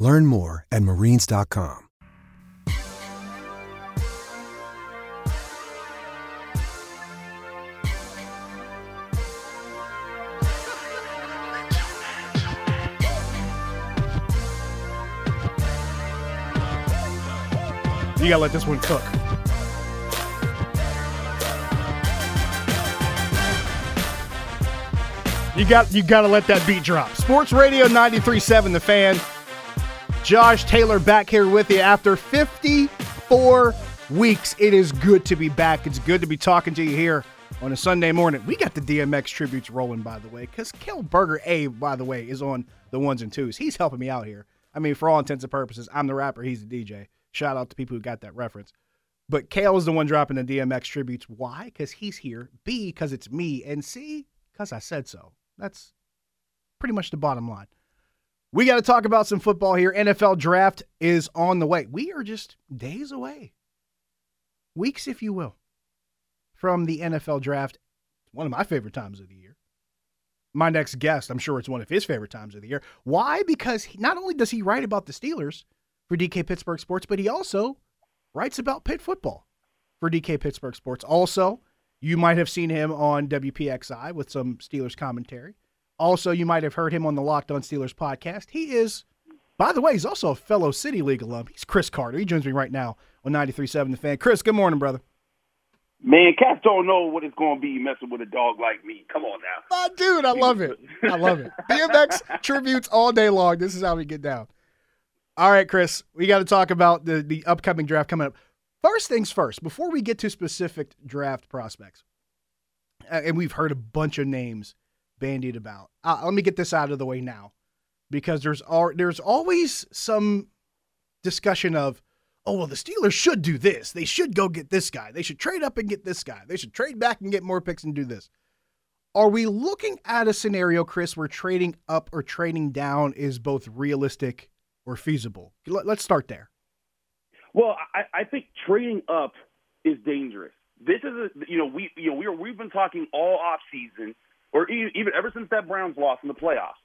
Learn more at marines.com. You gotta let this one cook. You got you got to let that beat drop. Sports Radio 93.7 The Fan. Josh Taylor back here with you after 54 weeks. It is good to be back. It's good to be talking to you here on a Sunday morning. We got the DMX tributes rolling, by the way, because Kel Berger A, by the way, is on the ones and twos. He's helping me out here. I mean, for all intents and purposes, I'm the rapper, he's the DJ. Shout out to people who got that reference. But Kale is the one dropping the DMX tributes. Why? Because he's here. B, because it's me. And C, because I said so. That's pretty much the bottom line. We got to talk about some football here. NFL draft is on the way. We are just days away, weeks, if you will, from the NFL draft. One of my favorite times of the year. My next guest, I'm sure it's one of his favorite times of the year. Why? Because he, not only does he write about the Steelers for DK Pittsburgh Sports, but he also writes about Pitt football for DK Pittsburgh Sports. Also, you might have seen him on WPXI with some Steelers commentary. Also, you might have heard him on the Locked On Steelers podcast. He is, by the way, he's also a fellow City League alum. He's Chris Carter. He joins me right now on 93.7 The Fan. Chris, good morning, brother. Man, cats don't know what it's going to be messing with a dog like me. Come on now. Oh, dude, I love it. I love it. DMX tributes all day long. This is how we get down. All right, Chris, we got to talk about the, the upcoming draft coming up. First things first, before we get to specific draft prospects, uh, and we've heard a bunch of names bandied about. Uh, let me get this out of the way now, because there's al- there's always some discussion of, oh well, the Steelers should do this. They should go get this guy. They should trade up and get this guy. They should trade back and get more picks and do this. Are we looking at a scenario, Chris, where trading up or trading down is both realistic or feasible? Let- Let's start there. Well, I, I think trading up is dangerous. This is a, you know we you know we are, we've been talking all off season or even ever since that Browns loss in the playoffs.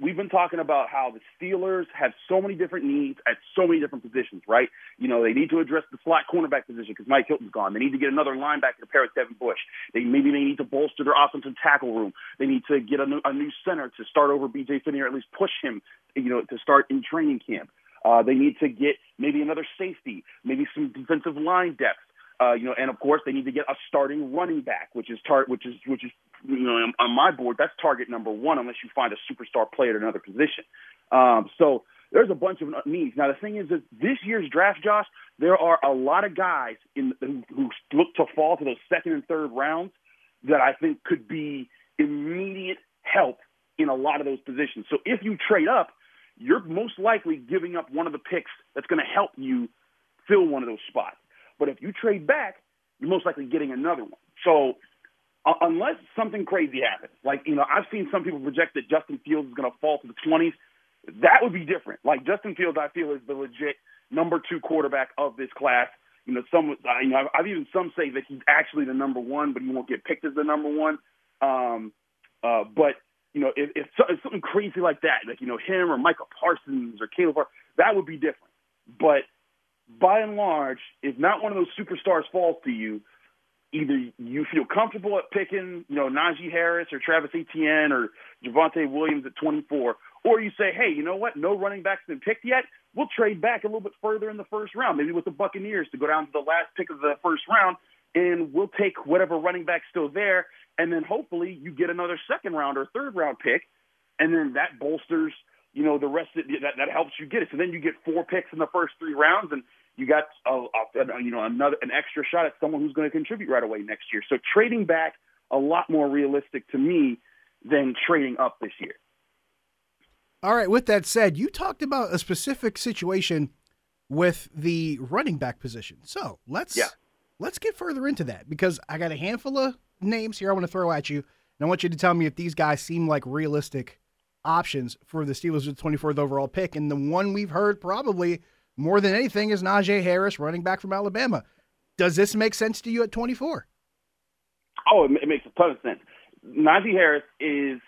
We've been talking about how the Steelers have so many different needs at so many different positions, right? You know, they need to address the slot cornerback position because Mike Hilton's gone. They need to get another linebacker to pair with Devin Bush. They maybe they need to bolster their offensive tackle room. They need to get a new, a new center to start over B.J. Finney or at least push him, you know, to start in training camp. Uh, they need to get maybe another safety, maybe some defensive line depth. Uh, you know, and of course they need to get a starting running back, which is tar- which is which is you know on, my board that's target number one unless you find a superstar player at another position. Um, so there's a bunch of needs. Now the thing is that this year's draft, Josh, there are a lot of guys in who, who look to fall to those second and third rounds that I think could be immediate help in a lot of those positions. So if you trade up, you're most likely giving up one of the picks that's going to help you fill one of those spots. But if you trade back, you're most likely getting another one. So unless something crazy happens, like you know, I've seen some people project that Justin Fields is going to fall to the 20s. That would be different. Like Justin Fields, I feel is the legit number two quarterback of this class. You know, some uh, you know, I've, I've even some say that he's actually the number one, but he won't get picked as the number one. Um, uh, but you know, if, if, if something crazy like that, like you know, him or Micah Parsons or Caleb, that would be different. But by and large, if not one of those superstars falls to you, either you feel comfortable at picking, you know, Najee Harris or Travis Etienne or Javonte Williams at 24, or you say, hey, you know what? No running backs been picked yet. We'll trade back a little bit further in the first round, maybe with the Buccaneers to go down to the last pick of the first round, and we'll take whatever running back's still there, and then hopefully you get another second round or third round pick, and then that bolsters, you know, the rest of that that helps you get it. So then you get four picks in the first three rounds, and you got a, a, you know another an extra shot at someone who's going to contribute right away next year. So trading back a lot more realistic to me than trading up this year. All right. With that said, you talked about a specific situation with the running back position. So let's yeah. let's get further into that because I got a handful of names here I want to throw at you, and I want you to tell me if these guys seem like realistic options for the Steelers with the 24th overall pick. And the one we've heard probably more than anything is Najee Harris, running back from Alabama. Does this make sense to you at 24? Oh, it, makes a ton of sense. Najee Harris is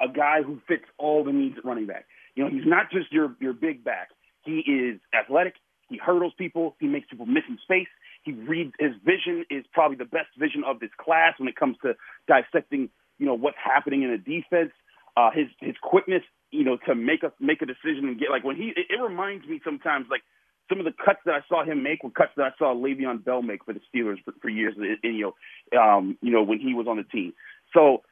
a guy who fits all the needs at running back. You know, he's not just your your big back. He is athletic. He hurdles people. He makes people miss in space. He reads. His vision is probably the best vision of this class when it comes to dissecting, you know, what's happening in a defense. Uh, his his quickness, you know, to make a make a decision and get like when he. It, it reminds me sometimes like some of the cuts that I saw him make were cuts that I saw Le'Veon Bell make for the Steelers for, for years. And, you know, um, you know when he was on the team. So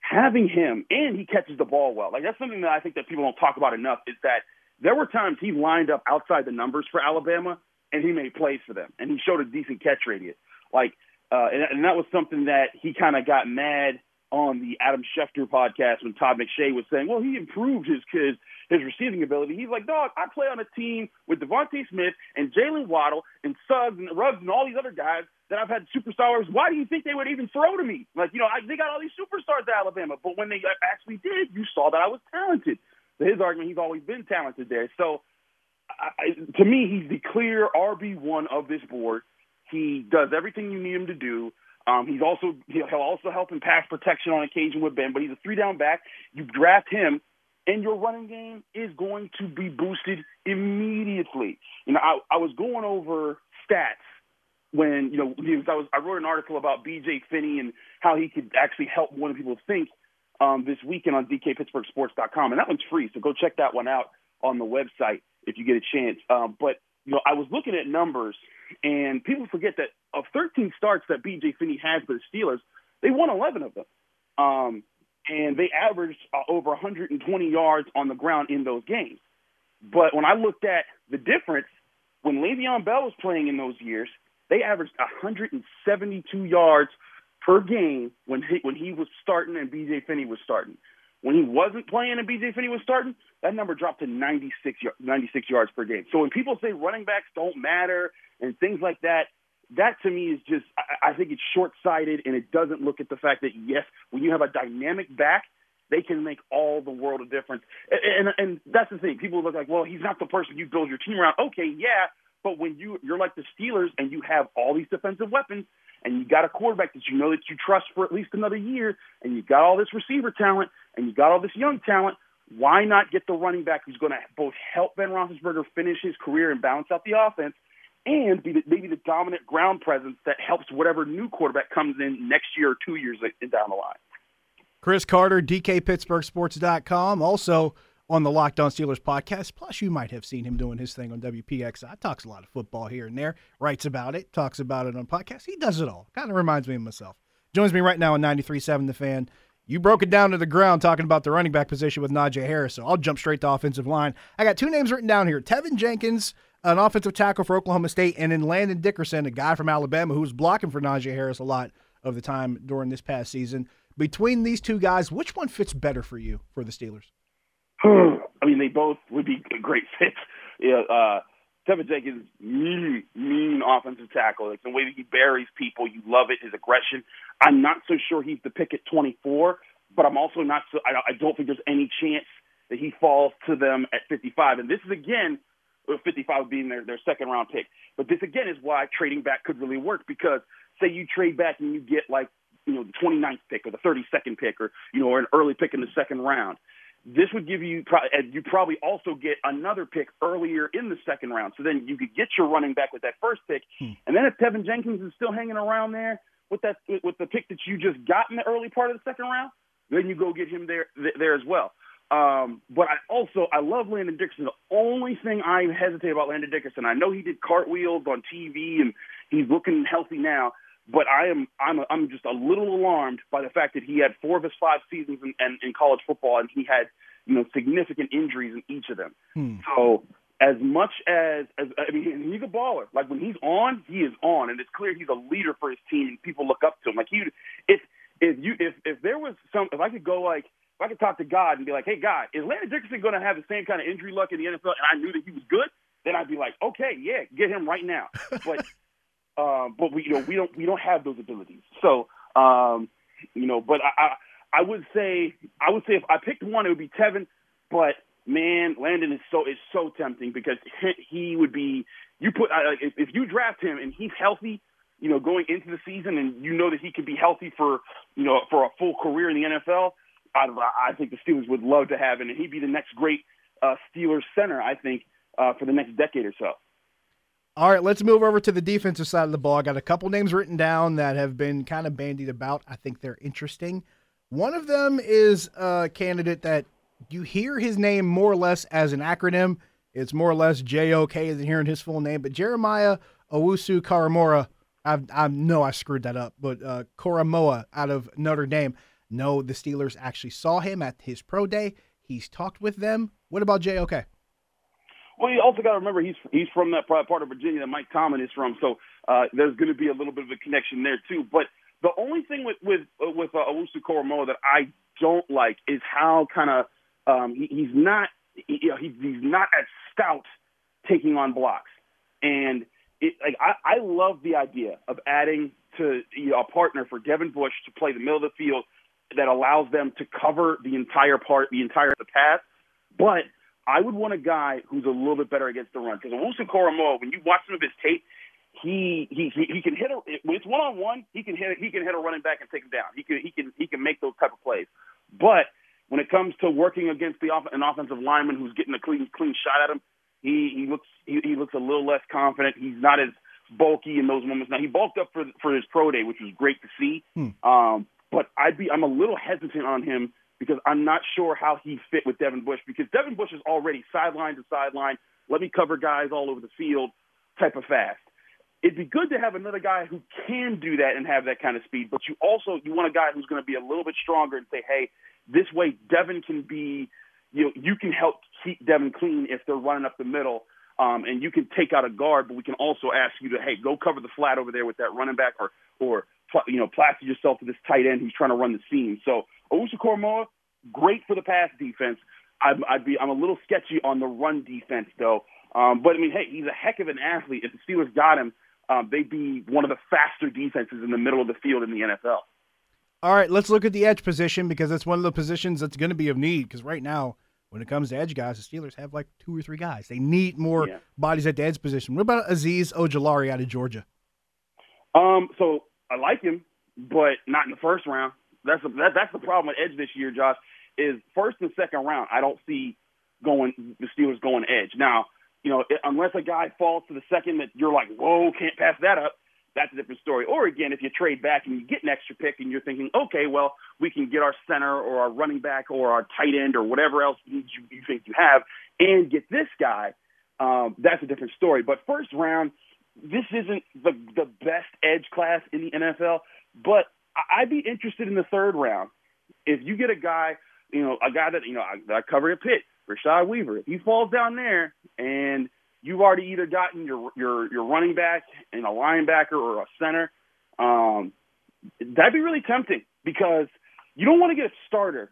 having him and he catches the ball well. Like that's something that I think that people don't talk about enough is that there were times he lined up outside the numbers for Alabama and he made plays for them and he showed a decent catch radius. Like uh and, and that was something that he kind of got mad on the Adam Schefter podcast when Todd McShay was saying, well, he improved his his his receiving ability. He's like, dog, I play on a team with DeVonta Smith and Jaylen Waddle and Suggs and Ruggs and all these other guys that I've had superstars. Why do you think they would even throw to me? Like, you know, I, they got all these superstars at Alabama, but when they actually did, you saw that I was talented. So his argument, he's always been talented there. So I, to me, he's the clear RB one of this board. He does everything you need him to do. Um, he's also he'll also help in pass protection on occasion with Ben, but he's a three down back. You draft him, and your running game is going to be boosted immediately. You know, I, I was going over stats when you know I was I wrote an article about B.J. Finney and how he could actually help more people think um, this weekend on DKPittsburghSports.com, and that one's free. So go check that one out on the website if you get a chance. Um, but you know, I was looking at numbers, and people forget that of 13 starts that B.J. Finney has for the Steelers, they won 11 of them. Um, and they averaged uh, over 120 yards on the ground in those games. But when I looked at the difference, when Le'Veon Bell was playing in those years, they averaged 172 yards per game when he, when he was starting and B.J. Finney was starting. When he wasn't playing and B.J. Finney was starting, that number dropped to 96, 96 yards per game. So when people say running backs don't matter and things like that, that to me is just I, I think it's short sighted and it doesn't look at the fact that yes, when you have a dynamic back, they can make all the world of difference. And, and and that's the thing. People look like, well, he's not the person you build your team around. Okay, yeah, but when you you're like the Steelers and you have all these defensive weapons and you got a quarterback that you know that you trust for at least another year and you got all this receiver talent and you got all this young talent, why not get the running back who's going to both help Ben Roethlisberger finish his career and balance out the offense and be the, maybe the dominant ground presence that helps whatever new quarterback comes in next year or two years down the line. Chris Carter, DKPittsburghSports.com, also on the Locked On Steelers podcast. Plus, you might have seen him doing his thing on WPXI. Talks a lot of football here and there, writes about it, talks about it on podcasts. He does it all. Kind of reminds me of myself. Joins me right now on 93.7 The Fan. You broke it down to the ground talking about the running back position with Najee Harris, so I'll jump straight to offensive line. I got two names written down here Teven Jenkins – an offensive tackle for Oklahoma State, and then Landon Dickerson, a guy from Alabama who was blocking for Najee Harris a lot of the time during this past season. Between these two guys, which one fits better for you for the Steelers? I mean, they both would be great fits. Yeah, uh, Teven Jenkins, mean, mean offensive tackle. Like the way that he buries people, you love it. His aggression. I'm not so sure he's the pick at 24, but I'm also not so. I don't think there's any chance that he falls to them at 55. And this is again 55 being their, their second round pick. But this again is why trading back could really work because say you trade back and you get like, you know, the 29th pick or the 32nd pick or, you know, or an early pick in the second round. This would give you, you probably also get another pick earlier in the second round. So then you could get your running back with that first pick. Hmm. And then if Teven Jenkins is still hanging around there with that, with the pick that you just got in the early part of the second round, then you go get him there, there as well. Um, but I also I love Landon Dickerson. The only thing I hesitate about Landon Dickerson, I know he did cartwheels on TV and he's looking healthy now, but I am I'm a, I'm just a little alarmed by the fact that he had four of his five seasons in, in, in college football and he had you know significant injuries in each of them. Hmm. So as much as as I mean he's a baller. Like when he's on, he is on, and it's clear he's a leader for his team. and People look up to him. Like he if if you if if there was some if I could go like if I could talk to God and be like, hey, God, is Landon Dickerson going to have the same kind of injury luck in the NFL? And I knew that he was good. then I'd be like, okay, yeah, get him right now. But um, but we you know we don't we don't have those abilities. So um, you know, but I, I I would say I would say if I picked one, it would be Teven. But man, Landon is so is so tempting because he, he would be. You put uh, if, if you draft him and he's healthy, you know, going into the season, and you know that he could be healthy for you know for a full career in the NFL. I, I think the Steelers would love to have him, and he'd be the next great uh, Steelers center. I think uh, for the next decade or so. All right, let's move over to the defensive side of the ball. I got a couple names written down that have been kind of bandied about. I think they're interesting. One of them is a candidate that you hear his name more or less as an acronym. It's more or less JOK than hearing his full name. But Jeremiah Owusu Karamora, I, know I screwed that up, but uh, Koramoah out of Notre Dame. No, the Steelers actually saw him at his pro day. He's talked with them. What about JOK? Well, you also got to remember he's he's from that part of Virginia that Mike Tomlin is from, so uh, there's going to be a little bit of a connection there too. But the only thing with with uh, with uh, Owusu Koramoah that I don't like is how kind of um, he, he's not he, you know, he's he's not as stout taking on blocks, and it, like I, I love the idea of adding to you know, a partner for Devin Bush to play the middle of the field that allows them to cover the entire part, the entire the pass, but I would want a guy who's a little bit better against the run because Owusu Koramoah, when you watch some of his tape, he he he, he can hit a when it's one on one, he can hit he can hit a running back and take him down. He can he can he can make those type of plays. But when it comes to working against the off, an offensive lineman who's getting a clean clean shot at him, he he looks he, he looks a little less confident. He's not as bulky in those moments. Now he bulked up for for his pro day, which was great to see. Hmm. Um, but I'd be I'm a little hesitant on him because I'm not sure how he fit with Devin Bush because Devin Bush is already sideline to sideline, let me cover guys all over the field type of fast. It'd be good to have another guy who can do that and have that kind of speed, but you also you want a guy who's going to be a little bit stronger and say, hey, this way Devin can be, you know, you can help keep Devin clean if they're running up the middle. Um, and you can take out a guard, but we can also ask you to, hey, go cover the flat over there with that running back, or, or you know, plaster yourself to this tight end who's trying to run the seam. So Owusu Koramoah, great for the pass defense. I'd, I'd be I'm a little sketchy on the run defense though. Um, but I mean, hey, he's a heck of an athlete. If the Steelers got him, um, they'd be one of the faster defenses in the middle of the field in the NFL. All right, let's look at the edge position because that's one of the positions that's going to be of need. Because right now, when it comes to edge guys, the Steelers have like two or three guys. They need more yeah. bodies at the edge position. What about Azeez Ojulari out of Georgia? Um, so I like him, but not in the first round. That's a, that, that's the problem with edge this year, Josh is first and second round. I don't see going the Steelers going edge now. You know, unless a guy falls to the second that you're like, whoa, can't pass that up. That's a different story. Or again, if you trade back and you get an extra pick and you're thinking, okay, well, we can get our center or our running back or our tight end or whatever else you, you think you have and get this guy, um, that's a different story. But first round, this isn't the the best edge class in the NFL, but I'd be interested in the third round. If you get a guy you know, a guy that you know I, I covered a Pitt, Rashad Weaver. If he falls down there and you've already either gotten your your your running back and a linebacker or a center, um, that'd be really tempting because you don't want to get a starter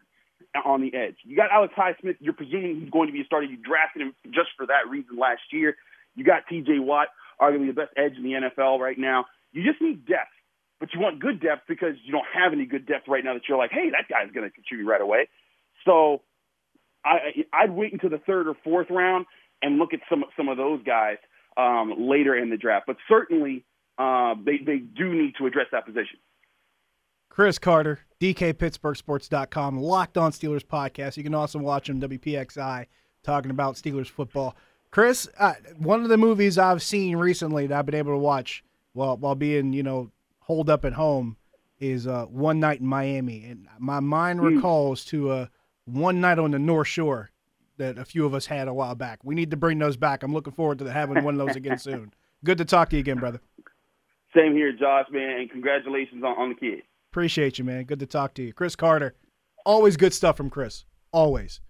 on the edge. You got Alex Highsmith. You're presuming he's going to be a starter. You drafted him just for that reason last year. You got T.J. Watt, arguably the best edge in the NFL right now. You just need depth, but you want good depth because you don't have any good depth right now that you're like, hey, that guy's going to contribute right away. So I, I'd wait until the third or fourth round and look at some some of those guys um, later in the draft. But certainly, uh, they they do need to address that position. Chris Carter, DKPittsburghSports.com, Locked On Steelers podcast. You can also watch him WPXI talking about Steelers football. Chris, uh, one of the movies I've seen recently that I've been able to watch while while being you know holed up at home is uh, One Night in Miami, and my mind mm. recalls to a one night on the North Shore that a few of us had a while back. We need to bring those back. I'm looking forward to having one of those again soon. Good to talk to you again, brother. Same here, Josh, man, and congratulations on, on the kid. Appreciate you, man. Good to talk to you. Chris Carter. Always good stuff from Chris. Always.